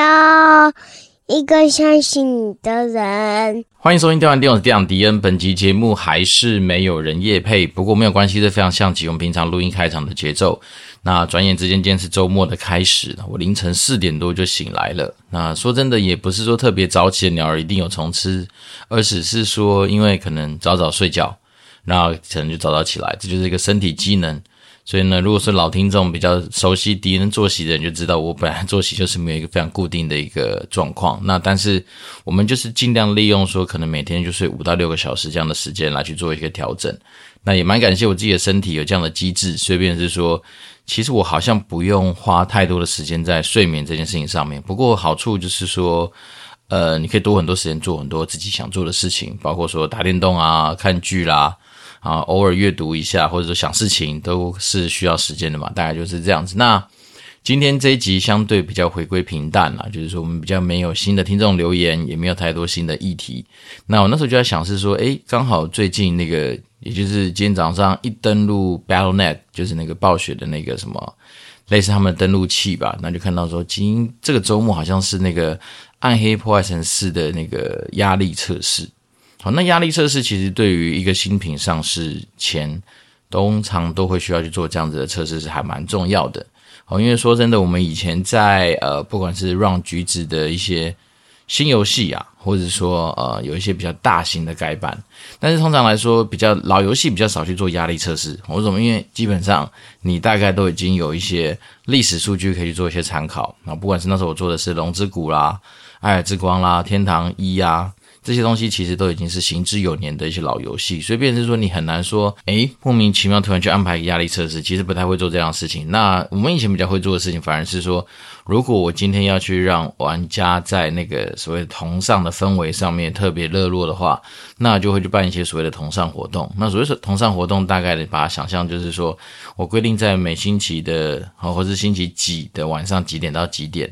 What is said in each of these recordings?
要一个相信你的人。欢迎收听《电玩店》，我是店长迪恩。本集节目还是没有人夜配，不过没有关系，这非常像极我们平常录音开场的节奏。那转眼之间，今天是周末的开始，我凌晨四点多就醒来了。那说真的，也不是说特别早起的鸟儿一定有虫吃，而只是说因为可能早早睡觉，那可能就早早起来，这就是一个身体机能。所以呢，如果是老听众比较熟悉敌人作息的人，就知道我本来作息就是没有一个非常固定的一个状况。那但是我们就是尽量利用说，可能每天就睡五到六个小时这样的时间来去做一个调整。那也蛮感谢我自己的身体有这样的机制，随便是说，其实我好像不用花太多的时间在睡眠这件事情上面。不过好处就是说，呃，你可以多很多时间做很多自己想做的事情，包括说打电动啊、看剧啦。啊，偶尔阅读一下，或者说想事情，都是需要时间的嘛，大概就是这样子。那今天这一集相对比较回归平淡啦，就是说我们比较没有新的听众留言，也没有太多新的议题。那我那时候就在想是说，诶，刚好最近那个，也就是今天早上一登录 Battle.net，就是那个暴雪的那个什么，类似他们的登录器吧，那就看到说，今这个周末好像是那个暗黑破坏神四的那个压力测试。好，那压力测试其实对于一个新品上市前，通常都会需要去做这样子的测试，是还蛮重要的。好，因为说真的，我们以前在呃，不管是 Run 橘子的一些新游戏啊，或者说呃，有一些比较大型的改版，但是通常来说，比较老游戏比较少去做压力测试。为什么？因为基本上你大概都已经有一些历史数据可以去做一些参考。啊，不管是那时候我做的是《龙之谷》啦、《艾尔之光》啦、《天堂一》啊。这些东西其实都已经是行之有年的一些老游戏，所以变成是说你很难说，诶，莫名其妙突然去安排压力测试，其实不太会做这样的事情。那我们以前比较会做的事情，反而是说，如果我今天要去让玩家在那个所谓同上的氛围上面特别热络的话，那就会去办一些所谓的同上活动。那所谓的同上活动，大概的把它想象就是说我规定在每星期的啊，或是星期几的晚上几点到几点。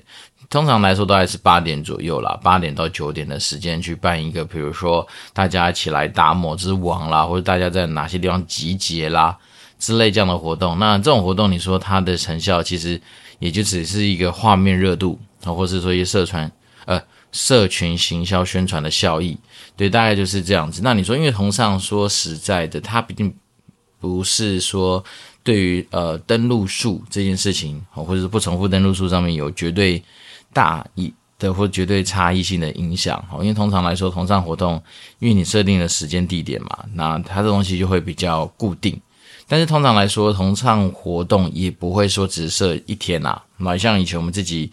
通常来说都还是八点左右啦，八点到九点的时间去办一个，比如说大家一起来打某只王啦，或者大家在哪些地方集结啦之类这样的活动。那这种活动，你说它的成效其实也就只是一个画面热度啊，或是说一些社传呃社群行销宣传的效益，对，大概就是这样子。那你说，因为同上说实在的，它毕竟不是说对于呃登录数这件事情，或者是不重复登录数上面有绝对。大一的或绝对差异性的影响，因为通常来说，同上活动，因为你设定的时间地点嘛，那它的东西就会比较固定。但是通常来说，同上活动也不会说只设一天呐，那像以前我们自己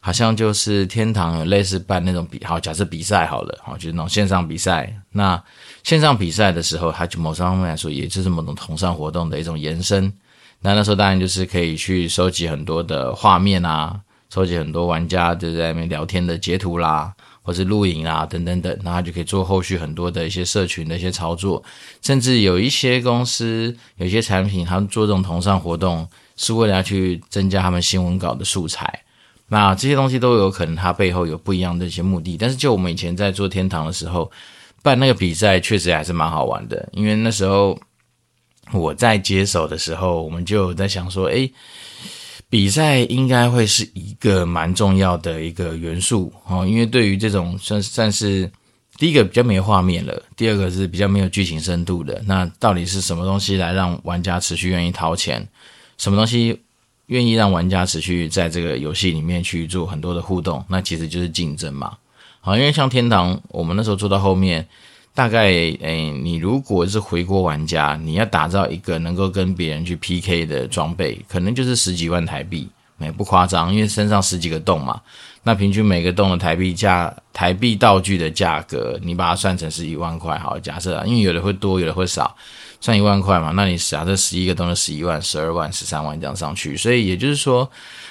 好像就是天堂有类似办那种比，好，假设比赛好了，好，就是那种线上比赛。那线上比赛的时候，它就某方面来说，也就是某种同上活动的一种延伸。那那时候当然就是可以去收集很多的画面啊。收集很多玩家就在那边聊天的截图啦，或是录影啊，等等等，然后就可以做后续很多的一些社群的一些操作，甚至有一些公司有一些产品，他们做这种同上活动是为了要去增加他们新闻稿的素材。那这些东西都有可能它背后有不一样的一些目的。但是就我们以前在做天堂的时候办那个比赛，确实还是蛮好玩的，因为那时候我在接手的时候，我们就在想说，诶。比赛应该会是一个蛮重要的一个元素哦，因为对于这种算算是第一个比较没画面了，第二个是比较没有剧情深度的。那到底是什么东西来让玩家持续愿意掏钱？什么东西愿意让玩家持续在这个游戏里面去做很多的互动？那其实就是竞争嘛。好，因为像天堂，我们那时候做到后面。大概诶，你如果是回国玩家，你要打造一个能够跟别人去 PK 的装备，可能就是十几万台币，没不夸张，因为身上十几个洞嘛，那平均每个洞的台币价、台币道具的价格，你把它算成是一万块，好，假设啊，因为有的会多，有的会少，算一万块嘛，那你假设十一个洞的十一万、十二万、十三万这样上去，所以也就是说，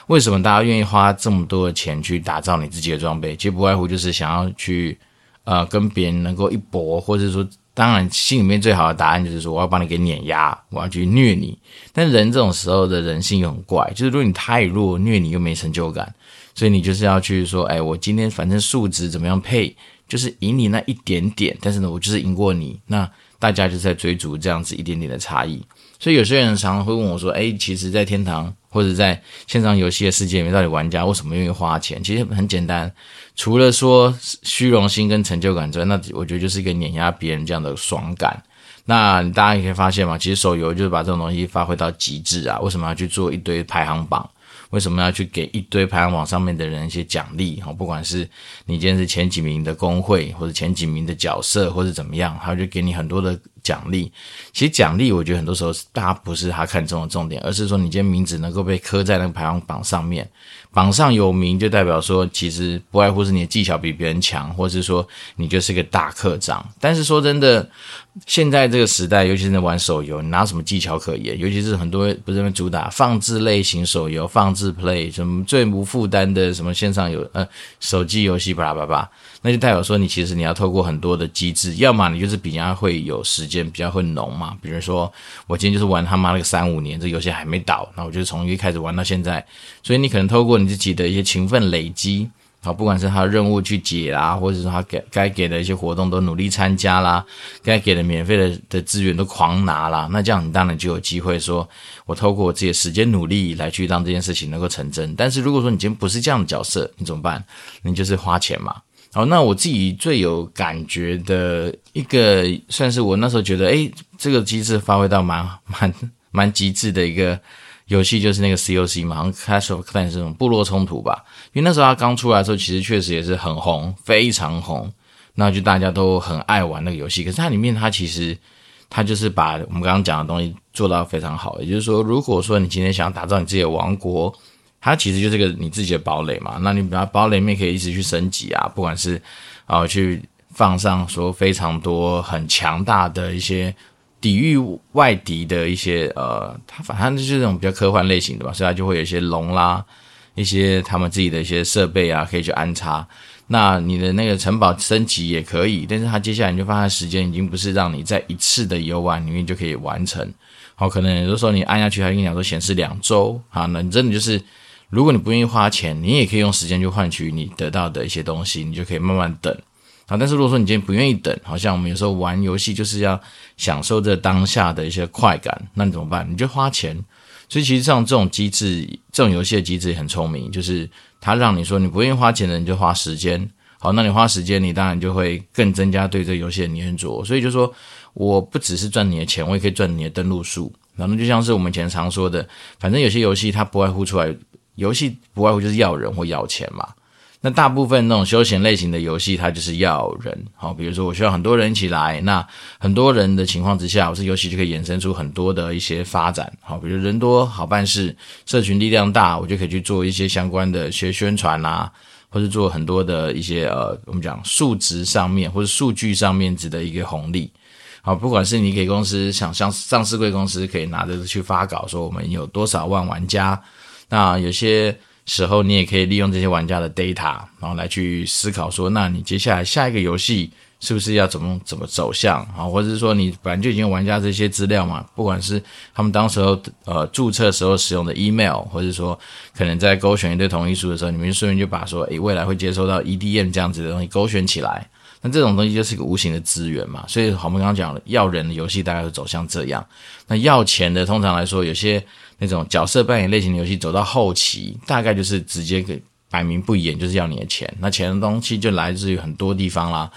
为什么大家愿意花这么多的钱去打造你自己的装备，其实不外乎就是想要去。呃，跟别人能够一搏，或者说，当然心里面最好的答案就是说，我要把你给碾压，我要去虐你。但人这种时候的人性又很怪，就是如果你太弱，虐你又没成就感，所以你就是要去说，哎，我今天反正数值怎么样配，就是赢你那一点点，但是呢，我就是赢过你。那大家就在追逐这样子一点点的差异。所以有些人常常会问我说，哎，其实，在天堂，或者在线上游戏的世界里面，到底玩家为什么愿意花钱？其实很简单，除了说虚荣心跟成就感之外，那我觉得就是一个碾压别人这样的爽感。那大家也可以发现嘛，其实手游就是把这种东西发挥到极致啊。为什么要去做一堆排行榜？为什么要去给一堆排行榜上面的人一些奖励？哈，不管是你今天是前几名的公会，或者前几名的角色，或者怎么样，他就给你很多的奖励。其实奖励，我觉得很多时候大家不是他看中的重点，而是说你今天名字能够被刻在那个排行榜上面，榜上有名，就代表说其实不外乎是你的技巧比别人强，或是说你就是个大课长。但是说真的。现在这个时代，尤其是在玩手游，你哪有什么技巧可言？尤其是很多不是主打放置类型手游，放置 play 什么最无负担的什么线上游呃手机游戏巴拉巴拉，那就代表说你其实你要透过很多的机制，要么你就是比较会有时间，比较会浓嘛。比如说我今天就是玩他妈那个三五年，这游戏还没倒，那我就从一开始玩到现在，所以你可能透过你自己的一些勤奋累积。好，不管是他任务去解啦，或者是他给该给的一些活动都努力参加啦，该给的免费的的资源都狂拿啦，那这样你当然就有机会说，我透过我自己的时间努力来去让这件事情能够成真。但是如果说你今天不是这样的角色，你怎么办？你就是花钱嘛。好，那我自己最有感觉的一个，算是我那时候觉得，诶，这个机制发挥到蛮蛮蛮极致的一个。游戏就是那个 COC 嘛，好像 Clash of Clans 这种部落冲突吧。因为那时候它刚出来的时候，其实确实也是很红，非常红。那就大家都很爱玩那个游戏。可是它里面，它其实它就是把我们刚刚讲的东西做到非常好。也就是说，如果说你今天想要打造你自己的王国，它其实就是个你自己的堡垒嘛。那你把堡垒面可以一直去升级啊，不管是啊、去放上说非常多很强大的一些。抵御外敌的一些呃，它反正就是这种比较科幻类型的吧，所以它就会有一些龙啦，一些他们自己的一些设备啊，可以去安插。那你的那个城堡升级也可以，但是它接下来你就发现时间已经不是让你在一次的游玩里面就可以完成。好，可能有的时候你按下去，它跟你讲说显示两周。好，那你真的就是，如果你不愿意花钱，你也可以用时间去换取你得到的一些东西，你就可以慢慢等。啊，但是如果说你今天不愿意等，好像我们有时候玩游戏就是要享受这当下的一些快感，那你怎么办？你就花钱。所以其实像这种机制，这种游戏的机制也很聪明，就是它让你说你不愿意花钱的，你就花时间。好，那你花时间，你当然就会更增加对这游戏的黏着。所以就说，我不只是赚你的钱，我也可以赚你的登录数。然后就像是我们以前常说的，反正有些游戏它不外乎出来，游戏不外乎就是要人或要钱嘛。那大部分那种休闲类型的游戏，它就是要人，好，比如说我需要很多人一起来，那很多人的情况之下，我这游戏就可以衍生出很多的一些发展，好，比如人多好办事，社群力量大，我就可以去做一些相关的一些宣传啊，或者做很多的一些呃，我们讲数值上面或者数据上面值的一个红利，好，不管是你给公司想像上市贵公司可以拿着去发稿，说我们有多少万玩家，那有些。时候，你也可以利用这些玩家的 data，然后来去思考说，那你接下来下一个游戏是不是要怎么怎么走向啊？或者是说，你本来就已经有玩家这些资料嘛？不管是他们当时候呃注册时候使用的 email，或者说可能在勾选一堆同意书的时候，你们顺便就把说，诶，未来会接收到 EDM 这样子的东西勾选起来。那这种东西就是一个无形的资源嘛。所以，我们刚刚讲了，要人的游戏大概会走向这样。那要钱的，通常来说，有些。那种角色扮演类型的游戏走到后期，大概就是直接给摆明不演，就是要你的钱。那钱的东西就来自于很多地方啦，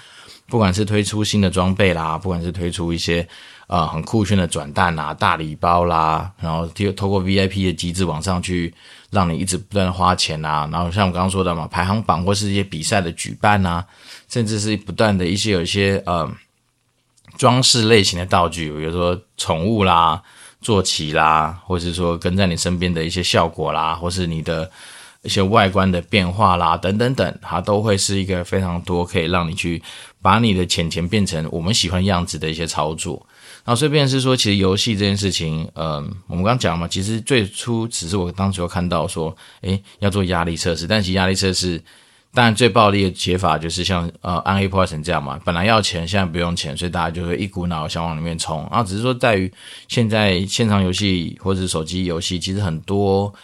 不管是推出新的装备啦，不管是推出一些呃很酷炫的转蛋啊、大礼包啦，然后就透过 VIP 的机制往上去，让你一直不断的花钱啊。然后像我刚刚说的嘛，排行榜或是一些比赛的举办啊，甚至是不断的一些有一些呃装饰类型的道具，比如说宠物啦。坐骑啦，或是说跟在你身边的一些效果啦，或是你的一些外观的变化啦，等等等，它都会是一个非常多可以让你去把你的钱钱变成我们喜欢样子的一些操作。然后，所以便是说，其实游戏这件事情，嗯，我们刚刚讲嘛，其实最初只是我当时有看到说，诶，要做压力测试，但其实压力测试。当然，最暴力的解法就是像呃《暗黑破坏神》这样嘛，本来要钱，现在不用钱，所以大家就会一股脑想往里面冲。然后只是说，在于现在线上游戏或者手机游戏，其实很多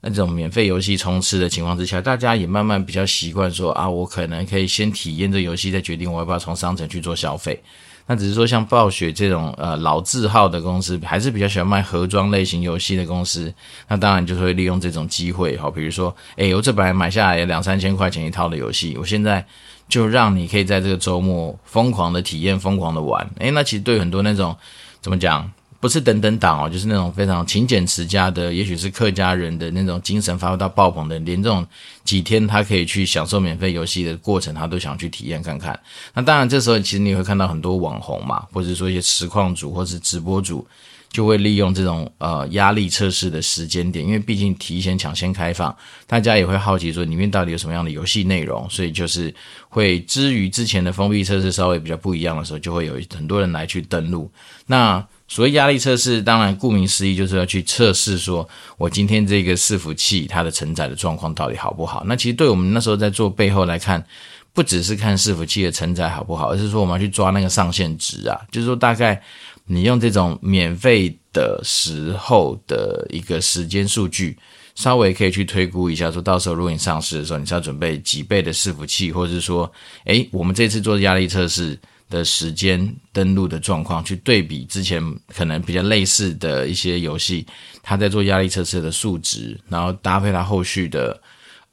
那种免费游戏充斥的情况之下，大家也慢慢比较习惯说啊，我可能可以先体验这游戏，再决定我要不要从商城去做消费。那只是说像暴雪这种呃老字号的公司，还是比较喜欢卖盒装类型游戏的公司。那当然就是会利用这种机会，哈，比如说，诶，我这本来买下来两三千块钱一套的游戏，我现在就让你可以在这个周末疯狂的体验，疯狂的玩。诶，那其实对很多那种怎么讲？不是等等党哦，就是那种非常勤俭持家的，也许是客家人的那种精神发挥到爆棚的，连这种几天他可以去享受免费游戏的过程，他都想去体验看看。那当然，这时候其实你会看到很多网红嘛，或者说一些实况主或是直播主，就会利用这种呃压力测试的时间点，因为毕竟提前抢先开放，大家也会好奇说里面到底有什么样的游戏内容，所以就是会之于之前的封闭测试稍微比较不一样的时候，就会有很多人来去登录。那所谓压力测试，当然顾名思义就是要去测试，说我今天这个伺服器它的承载的状况到底好不好。那其实对我们那时候在做背后来看，不只是看伺服器的承载好不好，而是说我们要去抓那个上限值啊，就是说大概你用这种免费的时候的一个时间数据，稍微可以去推估一下，说到时候如果你上市的时候，你是要准备几倍的伺服器，或者是说，诶，我们这次做压力测试。的时间登录的状况，去对比之前可能比较类似的一些游戏，它在做压力测试的数值，然后搭配它后续的，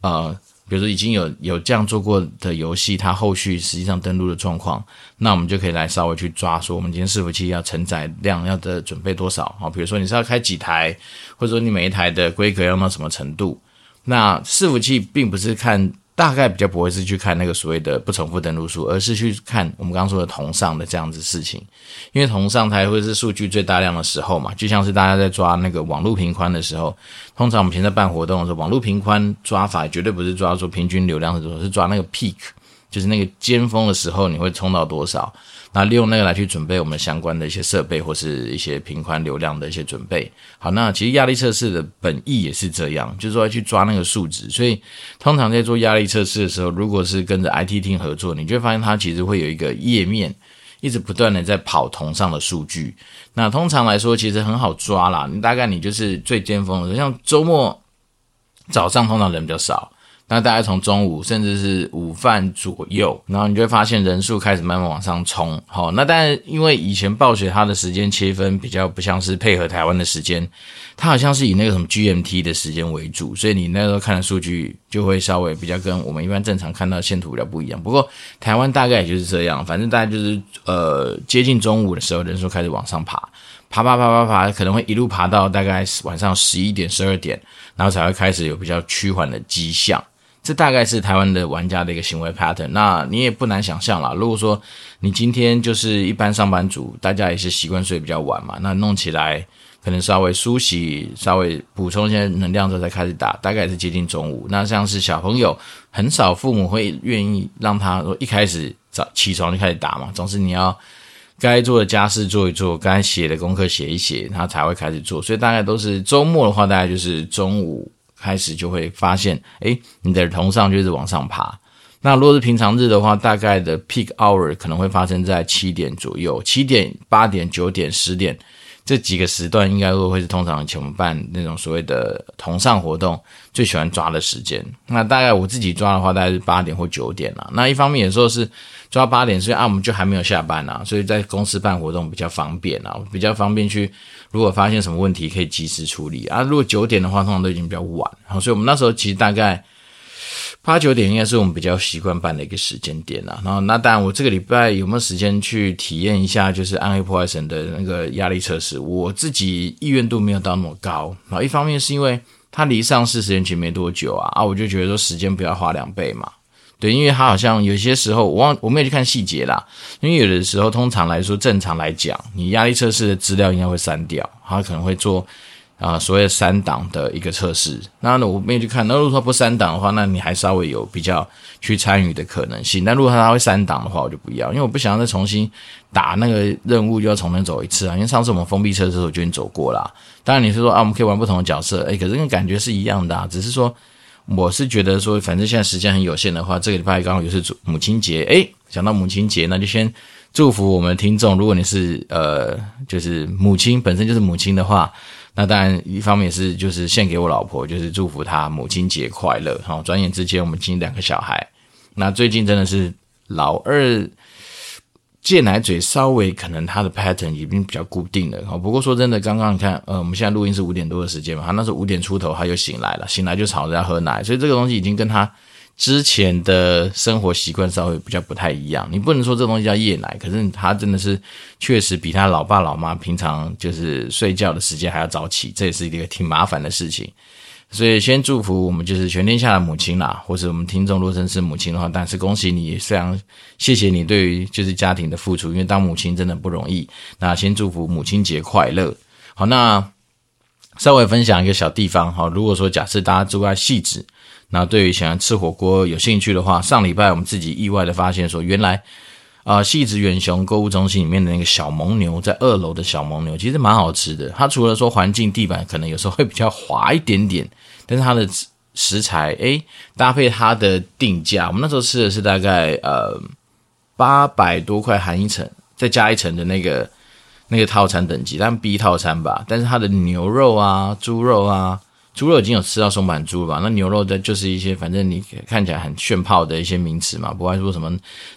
呃，比如说已经有有这样做过的游戏，它后续实际上登录的状况，那我们就可以来稍微去抓说，我们今天伺服器要承载量要的准备多少啊？比如说你是要开几台，或者说你每一台的规格要到什么程度？那伺服器并不是看。大概比较不会是去看那个所谓的不重复登录数，而是去看我们刚刚说的同上的这样子事情，因为同上才会是数据最大量的时候嘛，就像是大家在抓那个网络频宽的时候，通常我们现在办活动的时候，网络频宽抓法绝对不是抓说平均流量是多少，是抓那个 peak，就是那个尖峰的时候你会冲到多少。那利用那个来去准备我们相关的一些设备或是一些频宽流量的一些准备。好，那其实压力测试的本意也是这样，就是说要去抓那个数值。所以通常在做压力测试的时候，如果是跟着 ITT 合作，你就会发现它其实会有一个页面，一直不断的在跑同上的数据。那通常来说，其实很好抓啦。你大概你就是最巅峰的时候，像周末早上通常人比较少。那大概从中午甚至是午饭左右，然后你就会发现人数开始慢慢往上冲。好，那但因为以前暴雪它的时间切分比较不像是配合台湾的时间，它好像是以那个什么 GMT 的时间为主，所以你那时候看的数据就会稍微比较跟我们一般正常看到的线图比较不一样。不过台湾大概也就是这样，反正大概就是呃接近中午的时候人数开始往上爬，爬爬爬爬爬，可能会一路爬到大概晚上十一点十二点，然后才会开始有比较趋缓的迹象。这大概是台湾的玩家的一个行为 pattern。那你也不难想象啦，如果说你今天就是一般上班族，大家也是习惯睡比较晚嘛，那弄起来可能稍微梳洗，稍微补充一些能量之后再开始打，大概是接近中午。那像是小朋友，很少父母会愿意让他说一开始早起床就开始打嘛，总是你要该做的家事做一做，该写的功课写一写，他才会开始做。所以大概都是周末的话，大概就是中午。开始就会发现，哎，你的同上就是往上爬。那如果是平常日的话，大概的 peak hour 可能会发生在七点左右，七点、八点、九点、十点这几个时段，应该都会是通常以前我们办那种所谓的同上活动最喜欢抓的时间。那大概我自己抓的话，大概是八点或九点啦。那一方面也说是抓八点，所以啊，我们就还没有下班啊，所以在公司办活动比较方便啊，比较方便去。如果发现什么问题，可以及时处理啊。如果九点的话，通常都已经比较晚，好，所以我们那时候其实大概八九点应该是我们比较习惯办的一个时间点啦。然后那当然，我这个礼拜有没有时间去体验一下，就是《暗黑破坏神》的那个压力测试？我自己意愿度没有到那么高。然后一方面是因为它离上市时间其实没多久啊，啊，我就觉得说时间不要花两倍嘛。对，因为它好像有些时候，我忘我没有去看细节啦。因为有的时候，通常来说，正常来讲，你压力测试的资料应该会删掉，它可能会做啊、所谓三档的一个测试。那，我没有去看。那如果说不三档的话，那你还稍微有比较去参与的可能性。但如果他会三档的话，我就不要，因为我不想要再重新打那个任务，就要重新走一次啊。因为上次我们封闭测试的时候就已经走过啦。当然你是说啊，我们可以玩不同的角色，诶，可是那个感觉是一样的，只是说。我是觉得说，反正现在时间很有限的话，这个礼拜刚好又是母亲节，诶，讲到母亲节，那就先祝福我们听众。如果你是呃，就是母亲本身就是母亲的话，那当然一方面是就是献给我老婆，就是祝福她母亲节快乐。好，转眼之间我们已经两个小孩，那最近真的是老二戒奶嘴稍微可能他的 pattern 已经比较固定了。好，不过说真的，刚刚你看，呃，我们现在录音是五点多的时间嘛，他那时候五点出头他就醒来了，醒来就吵着要喝奶，所以这个东西已经跟他之前的生活习惯稍微比较不太一样。你不能说这东西叫夜奶，可是他真的是确实比他老爸老妈平常就是睡觉的时间还要早起，这也是一个挺麻烦的事情。所以先祝福我们就是全天下的母亲啦，或者我们听众若真是母亲的话，但是恭喜你，虽然谢谢你对于就是家庭的付出，因为当母亲真的不容易。那先祝福母亲节快乐。好，那稍微分享一个小地方。哈，如果说假设大家住在汐止，那对于想要吃火锅有兴趣的话，上礼拜我们自己意外的发现说，原来啊汐止远雄购物中心里面的那个小蒙牛，在二楼的小蒙牛其实蛮好吃的。它除了说环境地板可能有时候会比较滑一点点。但是它的食材，诶，搭配它的定价，我们那时候吃的是大概呃八百多块含一层，再加一层的那个那个套餐等级，但 B 套餐吧。但是它的牛肉啊、猪肉啊，猪肉已经有吃到松板猪吧？那牛肉的就是一些反正你看起来很炫泡的一些名词嘛，不外说什么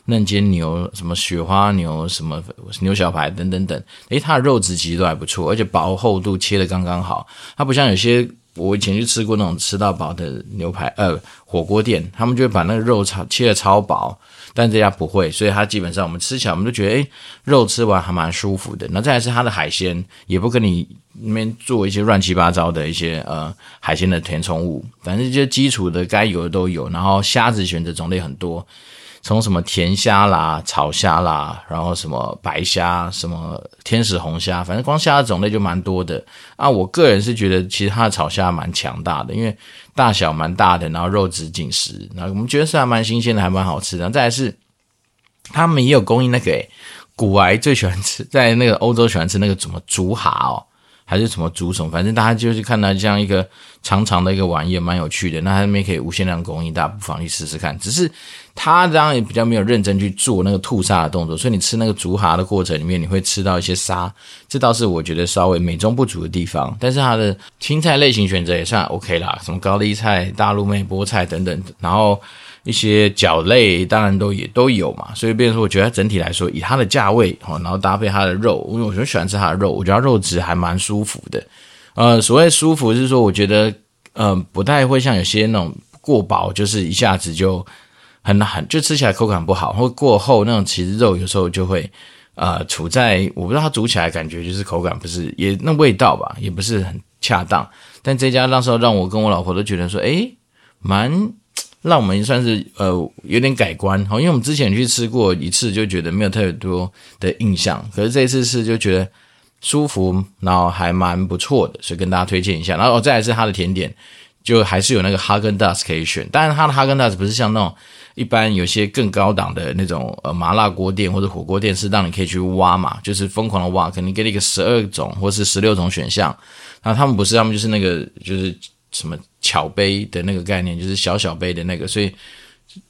嫩煎牛、什么雪花牛、什么牛小排等等等。诶，它的肉质其实都还不错，而且薄厚度切的刚刚好，它不像有些。我以前去吃过那种吃到饱的牛排，呃，火锅店，他们就会把那个肉超切的超薄，但这家不会，所以它基本上我们吃起来，我们都觉得，诶，肉吃完还蛮舒服的。那再来是它的海鲜，也不跟你那边做一些乱七八糟的一些呃海鲜的填充物，反正就基础的该有的都有，然后虾子选择种类很多。从什么甜虾啦、炒虾啦，然后什么白虾、什么天使红虾，反正光虾的种类就蛮多的啊。我个人是觉得，其实它的炒虾蛮强大的，因为大小蛮大的，然后肉质紧实，那我们觉得是还蛮新鲜的，还蛮好吃的。再来是，他们也有供应那个诶，古癌最喜欢吃，在那个欧洲喜欢吃那个什么竹蛤哦。还是什么竹笋，反正大家就是看到这样一个长长的一个玩意，蛮有趣的。那它那边可以无限量供应，大家不妨去试试看。只是它这样也比较没有认真去做那个吐沙的动作，所以你吃那个竹蛤的过程里面，你会吃到一些沙，这倒是我觉得稍微美中不足的地方。但是它的青菜类型选择也算 OK 啦，什么高丽菜、大陆妹、菠菜等等，然后。一些饺类当然都也都有嘛，所以变成说，我觉得整体来说，以它的价位，然后搭配它的肉，因为我很喜欢吃它的肉，我觉得肉质还蛮舒服的。呃，所谓舒服是说，我觉得，嗯、呃，不太会像有些那种过薄，就是一下子就很很就吃起来口感不好，或过厚那种，其实肉有时候就会呃处在我不知道它煮起来感觉就是口感不是也那味道吧，也不是很恰当。但这家那时候让我跟我老婆都觉得说，诶，蛮。让我们算是呃有点改观哈，因为我们之前去吃过一次，就觉得没有特别多的印象，可是这一次是就觉得舒服，然后还蛮不错的，所以跟大家推荐一下。然后哦再来是它的甜点，就还是有那个哈根达斯可以选，当然它的哈根达斯不是像那种一般有些更高档的那种呃麻辣锅店或者火锅店，是让你可以去挖嘛，就是疯狂的挖，可能给你一个十二种或是十六种选项，然后他们不是，他们就是那个就是。什么巧杯的那个概念，就是小小杯的那个，所以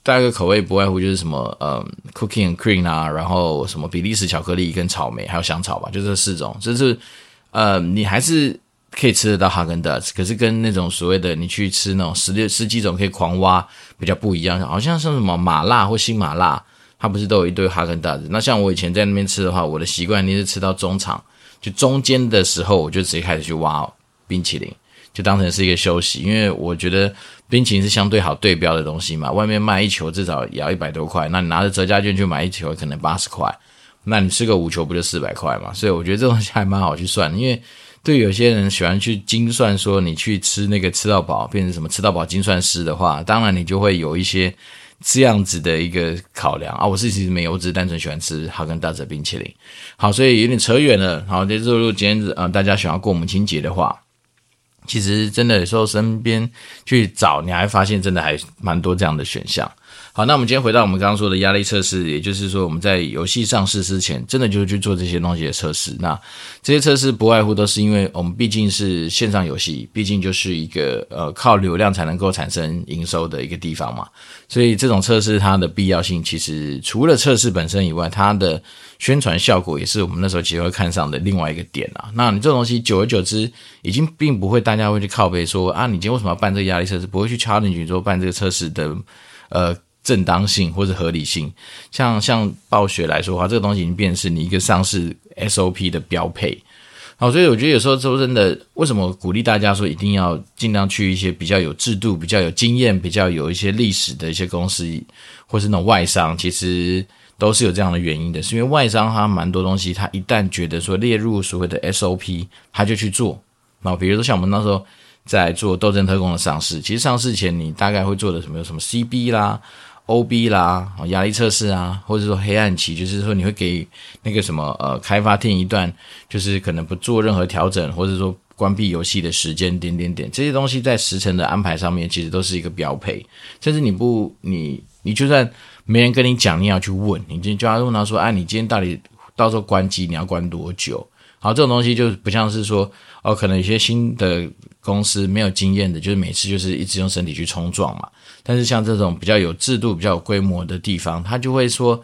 大概口味不外乎就是什么呃，cookie and cream 啊，然后什么比利时巧克力跟草莓，还有香草吧，就这四种。就是呃，你还是可以吃得到哈根达斯，可是跟那种所谓的你去吃那种十六十几种可以狂挖比较不一样，好像像什么麻辣或新麻辣，它不是都有一堆哈根达斯？那像我以前在那边吃的话，我的习惯你是吃到中场，就中间的时候，我就直接开始去挖冰淇淋。就当成是一个休息，因为我觉得冰淇淋是相对好对标的东西嘛。外面卖一球至少也要一百多块，那你拿着折价券去买一球可能八十块，那你吃个五球不就四百块嘛？所以我觉得这东西还蛮好去算，因为对有些人喜欢去精算，说你去吃那个吃到饱，变成什么吃到饱精算师的话，当然你就会有一些这样子的一个考量啊。我是其实没有，我只是单纯喜欢吃哈根达斯冰淇淋。好，所以有点扯远了。好，这是今天啊、大家想要过母亲节的话。其实真的有时候身边去找，你还发现真的还蛮多这样的选项。好，那我们今天回到我们刚刚说的压力测试，也就是说我们在游戏上市之前，真的就是去做这些东西的测试。那这些测试不外乎都是因为我们毕竟是线上游戏，毕竟就是一个呃靠流量才能够产生营收的一个地方嘛。所以这种测试它的必要性，其实除了测试本身以外，它的宣传效果也是我们那时候其实会看上的另外一个点啊。那你这种东西久而久之，已经并不会大家会去靠背说啊，你今天为什么要办这个压力测试？不会去 challenge 说办这个测试的呃。正当性或者合理性。像像暴雪来说的话，这个东西已经变成是你一个上市 SOP 的标配。好，所以我觉得有时候说真的，为什么鼓励大家说一定要尽量去一些比较有制度、比较有经验、比较有一些历史的一些公司，或是那种外商，其实都是有这样的原因的。是因为外商他蛮多东西，他一旦觉得说列入所谓的 SOP，他就去做。那比如说像我们那时候在做《斗阵特工》的上市，其实上市前你大概会做的什么？有什么 CB 啦？OB 啦，压力测试啊，或者说黑暗期，就是说你会给那个什么呃开发厅一段，就是可能不做任何调整，或者说关闭游戏的时间点点点，这些东西在时程的安排上面，其实都是一个标配。甚至你不你你就算没人跟你讲，你要去问，你就就要问他说，哎、啊，你今天到底到时候关机你要关多久？好，这种东西就不像是说哦，可能有些新的公司没有经验的，就是每次就是一直用身体去冲撞嘛。但是像这种比较有制度、比较有规模的地方，他就会说，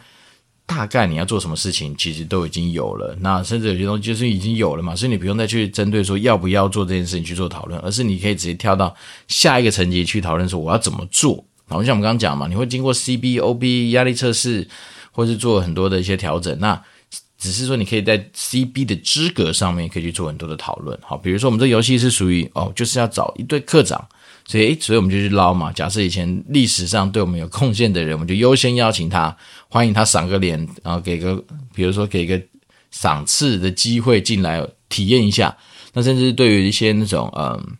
大概你要做什么事情，其实都已经有了。那甚至有些东西就是已经有了嘛，所以你不用再去针对说要不要做这件事情去做讨论，而是你可以直接跳到下一个层级去讨论说我要怎么做。然后像我们刚刚讲嘛，你会经过 CB、OB 压力测试，或是做很多的一些调整。那只是说你可以在 CB 的资格上面可以去做很多的讨论。好，比如说我们这游戏是属于哦，就是要找一队课长。所以，所以我们就去捞嘛。假设以前历史上对我们有贡献的人，我们就优先邀请他，欢迎他赏个脸，然后给个，比如说给个赏赐的机会进来体验一下。那甚至对于一些那种嗯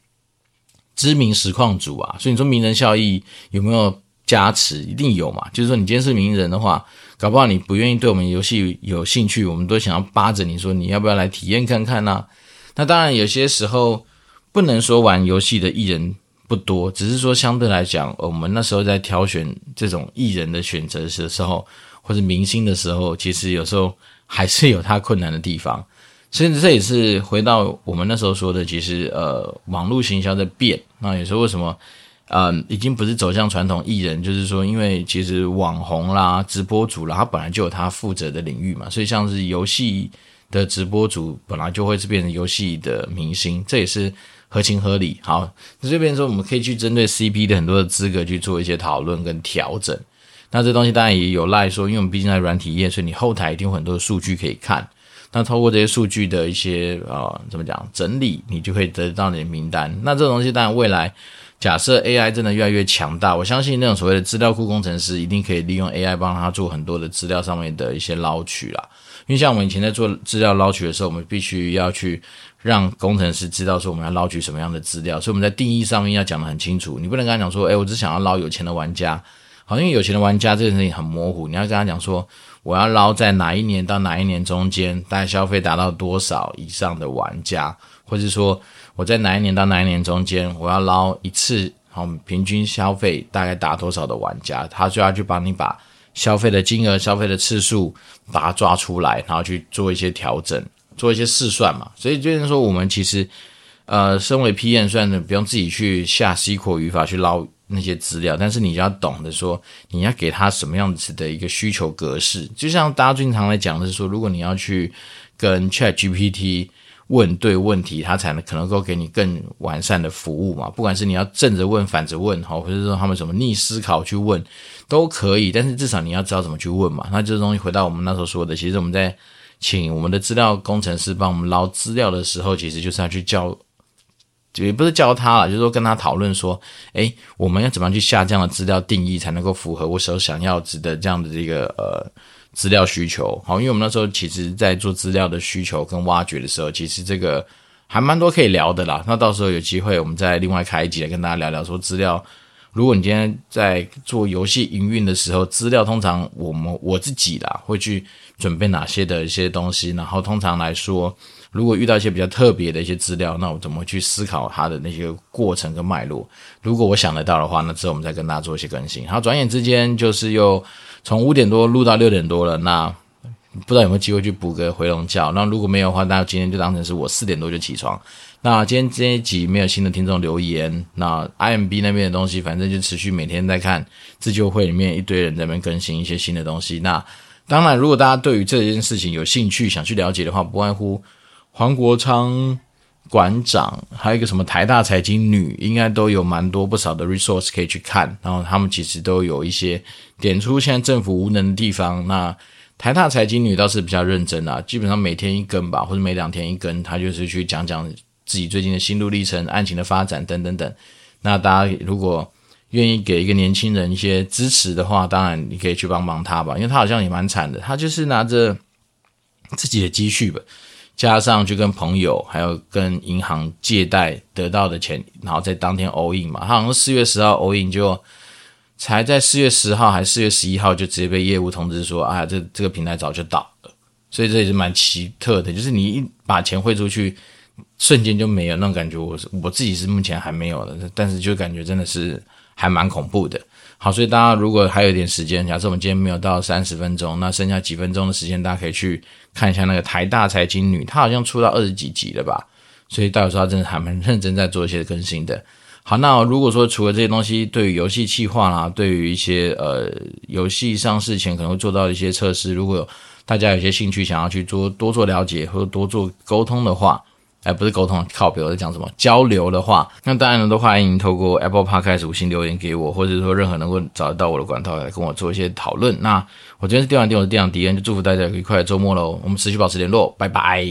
知名实况组啊，所以你说名人效益有没有加持？一定有嘛。就是说你今天是名人的话，搞不好你不愿意对我们游戏有兴趣，我们都想要扒着你说你要不要来体验看看呢、那当然有些时候不能说玩游戏的艺人。不多，只是说相对来讲，我们那时候在挑选这种艺人的选择的时候，或者明星的时候，其实有时候还是有他困难的地方。所以这也是回到我们那时候说的，其实呃，网络行销在变。那有时候为什么呃，已经不是走向传统艺人，就是说，因为其实网红啦、直播主啦，他本来就有他负责的领域嘛。所以像是游戏的直播主，本来就会是变成游戏的明星，这也是。合情合理，好，那这边说我们可以去针对 CP 的很多的资格去做一些讨论跟调整。那这东西当然也有赖说，因为我们毕竟在软体业，所以你后台一定有很多的数据可以看。那透过这些数据的一些啊、呃，怎么讲整理，你就可以得到你的名单。那这种东西当然未来假设 AI 真的越来越强大，我相信那种所谓的资料库工程师一定可以利用 AI 帮他做很多的资料上面的一些捞取啦。因为像我们以前在做资料捞取的时候，我们必须要去。让工程师知道说我们要捞取什么样的资料，所以我们在定义上面要讲得很清楚。你不能跟他讲说，诶，我只想要捞有钱的玩家，好，因为有钱的玩家这件事情很模糊。你要跟他讲说，我要捞在哪一年到哪一年中间，大概消费达到多少以上的玩家，或者说我在哪一年到哪一年中间，我要捞一次，好，平均消费大概达多少的玩家，他就要去帮你把消费的金额、消费的次数把它抓出来，然后去做一些调整。做一些试算嘛，所以就是说，我们其实，呃，身为 PM，虽然不用自己去下 SQL 语法去捞那些资料，但是你要懂得说，你要给他什么样子的一个需求格式。就像大家经常来讲的是说，如果你要去跟 ChatGPT 问对问题，他才能可能够给你更完善的服务嘛。不管是你要正着问、反着问，哈，或者说他们什么逆思考去问都可以，但是至少你要知道怎么去问嘛。那这东西回到我们那时候说的，其实我们在。请我们的资料工程师帮我们捞资料的时候，其实就是要去教，也不是教他了，就是说跟他讨论说，诶，我们要怎么样去下这样的资料定义，才能够符合我所想要指的这样的这个呃资料需求。好，因为我们那时候其实在做资料的需求跟挖掘的时候，其实这个还蛮多可以聊的啦。那到时候有机会，我们再另外开一集来跟大家聊聊说资料。如果你今天在做游戏营运的时候，资料通常我们我自己啦会去准备哪些的一些东西，然后通常来说，如果遇到一些比较特别的一些资料，那我怎么去思考它的那些过程跟脉络？如果我想得到的话，那之后我们再跟大家做一些更新。好，转眼之间就是又从五点多录到六点多了，那不知道有没有机会去补个回笼觉？那如果没有的话，那今天就当成是我四点多就起床。那今天这一集没有新的听众留言，那 IMB 那边的东西，反正就持续每天在看自救会里面一堆人在那边更新一些新的东西。那当然，如果大家对于这件事情有兴趣，想去了解的话，不外乎黄国昌馆长，还有一个什么台大财经女，应该都有蛮多不少的 resource 可以去看。然后他们其实都有一些点出现在政府无能的地方。那台大财经女倒是比较认真啊，基本上每天一更吧，或者每两天一更，她就是去讲讲自己最近的心路历程、案情的发展等等等。那大家如果愿意给一个年轻人一些支持的话，当然你可以去帮帮他吧，因为他好像也蛮惨的，他就是拿着自己的积蓄吧。加上去跟朋友还有跟银行借贷得到的钱，然后在当天 all in 嘛，他好像四月十号 all in 就才在四月十号还是四月十一号就直接被业务通知说，啊，这这个平台早就倒了，所以这也是蛮奇特的，就是你一把钱汇出去，瞬间就没有那种感觉。我我自己是目前还没有的，但是就感觉真的是还蛮恐怖的。好，所以大家如果还有一点时间，假设我们今天没有到三十分钟，那剩下几分钟的时间，大家可以去看一下那个台大财经女，她好像出到二十几集了吧？所以代表说她真的还蛮认真在做一些更新的。好，那如果说除了这些东西，对于游戏企划啦，对于一些呃游戏上市前可能会做到一些测试，如果大家有些兴趣想要去做多做了解或者多做沟通的话。哎，不是沟通，靠北，我在讲什么？交流的话，那当然呢，都欢迎透过 Apple Podcast 五星留言给我，或者说任何能够找得到我的管道来跟我做一些讨论。那我今天是电玩店，我是店长迪恩，就祝福大家愉快的周末喽。我们持续保持联络，拜拜。